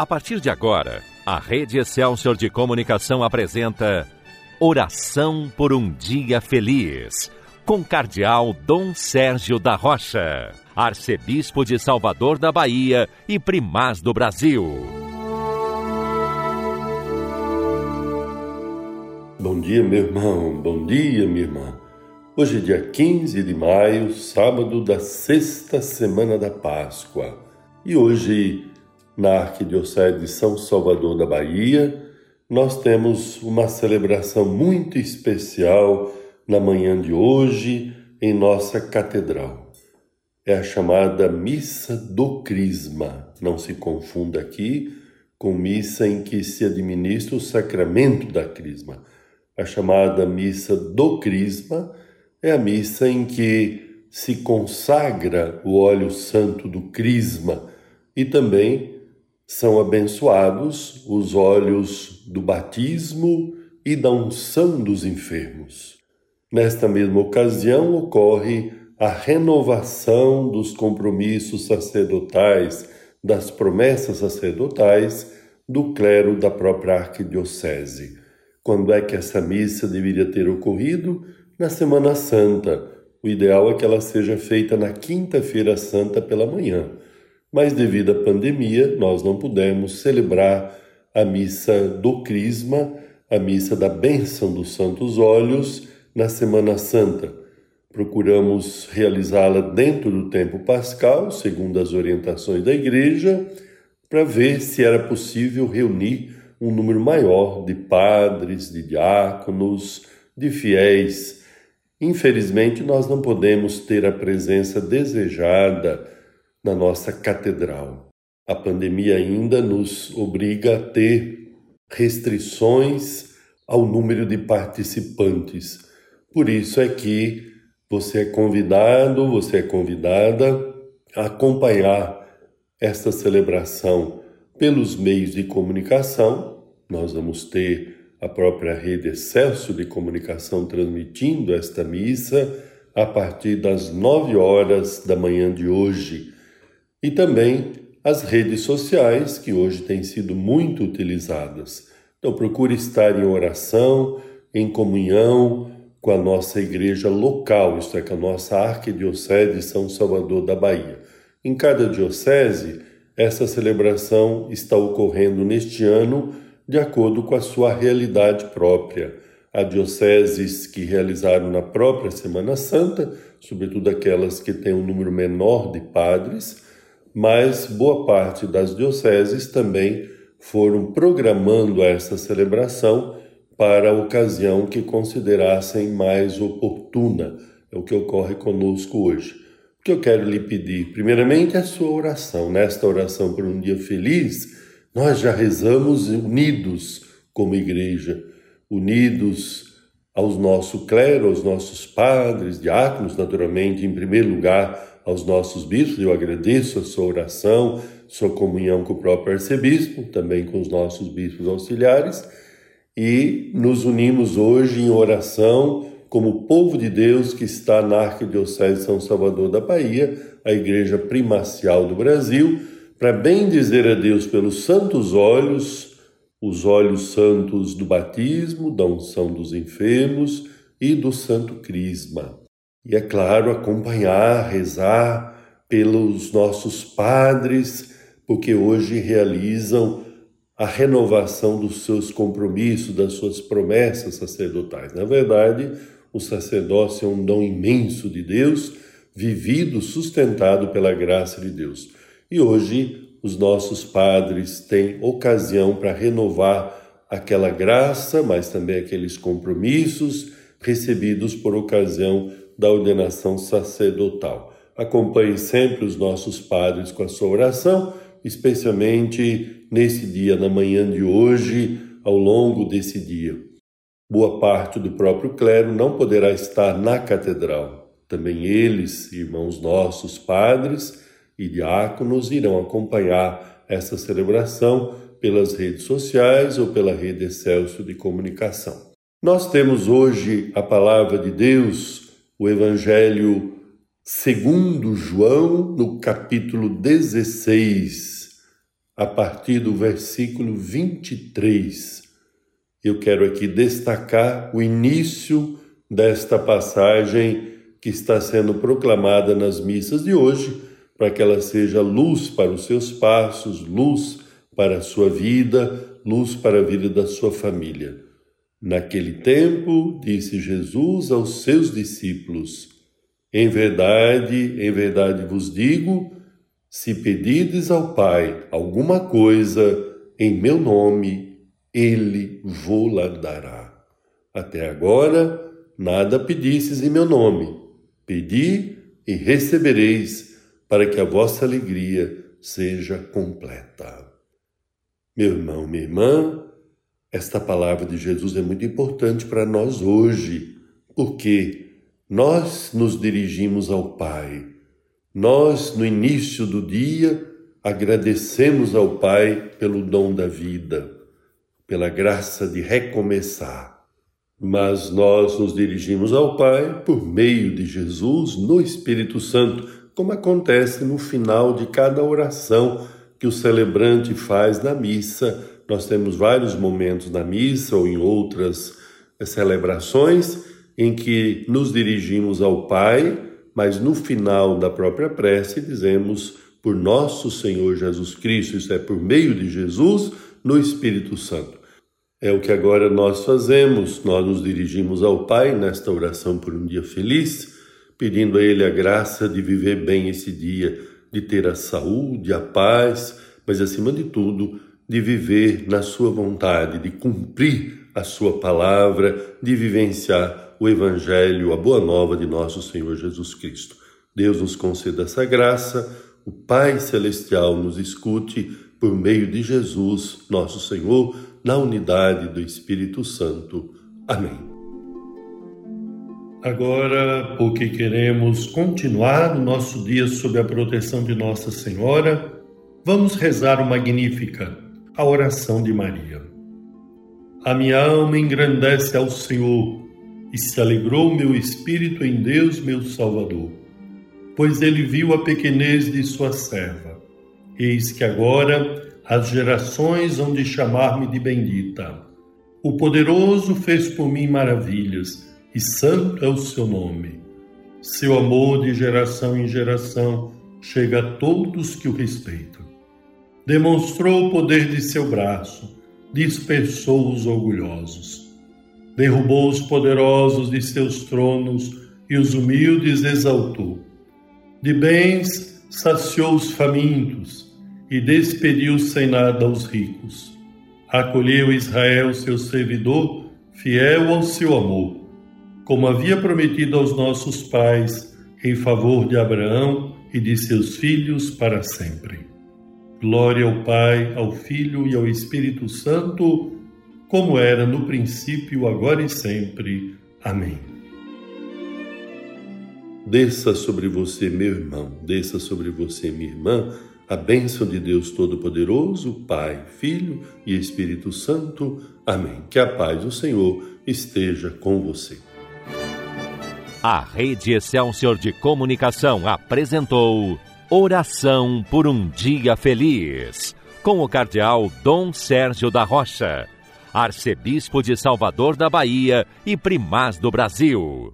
A partir de agora, a Rede Excelsior de Comunicação apresenta Oração por um Dia Feliz, com Cardeal Dom Sérgio da Rocha, Arcebispo de Salvador da Bahia e Primaz do Brasil. Bom dia, meu irmão, bom dia, minha irmã. Hoje é dia 15 de maio, sábado da sexta semana da Páscoa. E hoje na Arquidiocese de São Salvador da Bahia, nós temos uma celebração muito especial na manhã de hoje em nossa catedral. É a chamada Missa do Crisma. Não se confunda aqui com missa em que se administra o sacramento da Crisma. A chamada Missa do Crisma é a missa em que se consagra o óleo santo do Crisma e também são abençoados os olhos do batismo e da unção dos enfermos. Nesta mesma ocasião ocorre a renovação dos compromissos sacerdotais, das promessas sacerdotais do clero da própria arquidiocese. Quando é que essa missa deveria ter ocorrido? Na Semana Santa. O ideal é que ela seja feita na Quinta-feira Santa pela manhã mas devido à pandemia, nós não pudemos celebrar a missa do Crisma, a missa da bênção dos Santos Olhos, na Semana Santa. Procuramos realizá-la dentro do tempo pascal, segundo as orientações da Igreja, para ver se era possível reunir um número maior de padres, de diáconos, de fiéis. Infelizmente, nós não podemos ter a presença desejada na nossa catedral. A pandemia ainda nos obriga a ter restrições ao número de participantes. Por isso é que você é convidado, você é convidada a acompanhar esta celebração pelos meios de comunicação. Nós vamos ter a própria rede Excelso de comunicação transmitindo esta missa a partir das nove horas da manhã de hoje e também as redes sociais, que hoje têm sido muito utilizadas. Então, procure estar em oração, em comunhão com a nossa igreja local, isto é, com a nossa arquidiocese de São Salvador da Bahia. Em cada diocese, essa celebração está ocorrendo neste ano de acordo com a sua realidade própria. Há dioceses que realizaram na própria Semana Santa, sobretudo aquelas que têm um número menor de padres, mas boa parte das dioceses também foram programando essa celebração para a ocasião que considerassem mais oportuna. É o que ocorre conosco hoje. O que eu quero lhe pedir, primeiramente, é a sua oração. Nesta oração por um dia feliz, nós já rezamos unidos como igreja, unidos aos nosso clero, aos nossos padres, diáconos, naturalmente, em primeiro lugar, aos nossos bispos. Eu agradeço a sua oração, sua comunhão com o próprio arcebispo, também com os nossos bispos auxiliares, e nos unimos hoje em oração como povo de Deus que está na Arquidiocese de São Salvador da Bahia, a igreja primacial do Brasil, para bem dizer a Deus pelos santos olhos, os olhos santos do batismo, da unção dos enfermos e do santo crisma. E é claro, acompanhar, rezar pelos nossos padres, porque hoje realizam a renovação dos seus compromissos, das suas promessas sacerdotais. Na verdade, o sacerdócio é um dom imenso de Deus, vivido, sustentado pela graça de Deus. E hoje os nossos padres têm ocasião para renovar aquela graça, mas também aqueles compromissos recebidos por ocasião da ordenação sacerdotal. Acompanhe sempre os nossos padres com a sua oração, especialmente nesse dia, na manhã de hoje, ao longo desse dia. Boa parte do próprio clero não poderá estar na catedral. Também eles, irmãos nossos padres e diáconos, irão acompanhar essa celebração pelas redes sociais ou pela rede Excelso de comunicação. Nós temos hoje a palavra de Deus o Evangelho segundo João, no capítulo 16. a partir do versículo 23. Eu quero aqui destacar o início desta passagem que está sendo proclamada nas missas de hoje, para que ela seja luz para os seus passos, luz para a sua vida, luz para a vida da sua família. Naquele tempo, disse Jesus aos seus discípulos: Em verdade, em verdade vos digo, se pedides ao Pai alguma coisa em meu nome, ele vô-la dará. Até agora, nada pedistes em meu nome. Pedi e recebereis, para que a vossa alegria seja completa. Meu irmão, minha irmã, esta palavra de Jesus é muito importante para nós hoje, porque nós nos dirigimos ao Pai. Nós, no início do dia, agradecemos ao Pai pelo dom da vida, pela graça de recomeçar mas nós nos dirigimos ao Pai por meio de Jesus no Espírito Santo, como acontece no final de cada oração que o celebrante faz na missa. Nós temos vários momentos na missa ou em outras celebrações em que nos dirigimos ao Pai, mas no final da própria prece dizemos por nosso Senhor Jesus Cristo, isso é por meio de Jesus no Espírito Santo. É o que agora nós fazemos. Nós nos dirigimos ao Pai nesta oração por um dia feliz, pedindo a Ele a graça de viver bem esse dia, de ter a saúde, a paz, mas acima de tudo, de viver na Sua vontade, de cumprir a Sua palavra, de vivenciar o Evangelho, a boa nova de nosso Senhor Jesus Cristo. Deus nos conceda essa graça, o Pai Celestial nos escute por meio de Jesus, nosso Senhor na unidade do Espírito Santo. Amém. Agora, porque queremos continuar o nosso dia sob a proteção de Nossa Senhora, vamos rezar o Magnífica, a oração de Maria. A minha alma engrandece ao Senhor e se alegrou meu espírito em Deus, meu Salvador, pois ele viu a pequenez de sua serva. Eis que agora as gerações hão de chamar-me de bendita. O poderoso fez por mim maravilhas, e santo é o seu nome. Seu amor de geração em geração chega a todos que o respeitam. Demonstrou o poder de seu braço, dispersou os orgulhosos. Derrubou os poderosos de seus tronos e os humildes exaltou. De bens saciou os famintos e despediu sem nada os ricos. Acolheu Israel, seu servidor, fiel ao seu amor, como havia prometido aos nossos pais, em favor de Abraão e de seus filhos para sempre. Glória ao Pai, ao Filho e ao Espírito Santo, como era no princípio, agora e sempre. Amém. Desça sobre você, meu irmão, desça sobre você, minha irmã a bênção de Deus Todo-Poderoso, Pai, Filho e Espírito Santo. Amém. Que a paz do Senhor esteja com você. A Rede Excelsior de Comunicação apresentou Oração por um Dia Feliz, com o Cardeal Dom Sérgio da Rocha, Arcebispo de Salvador da Bahia e Primaz do Brasil.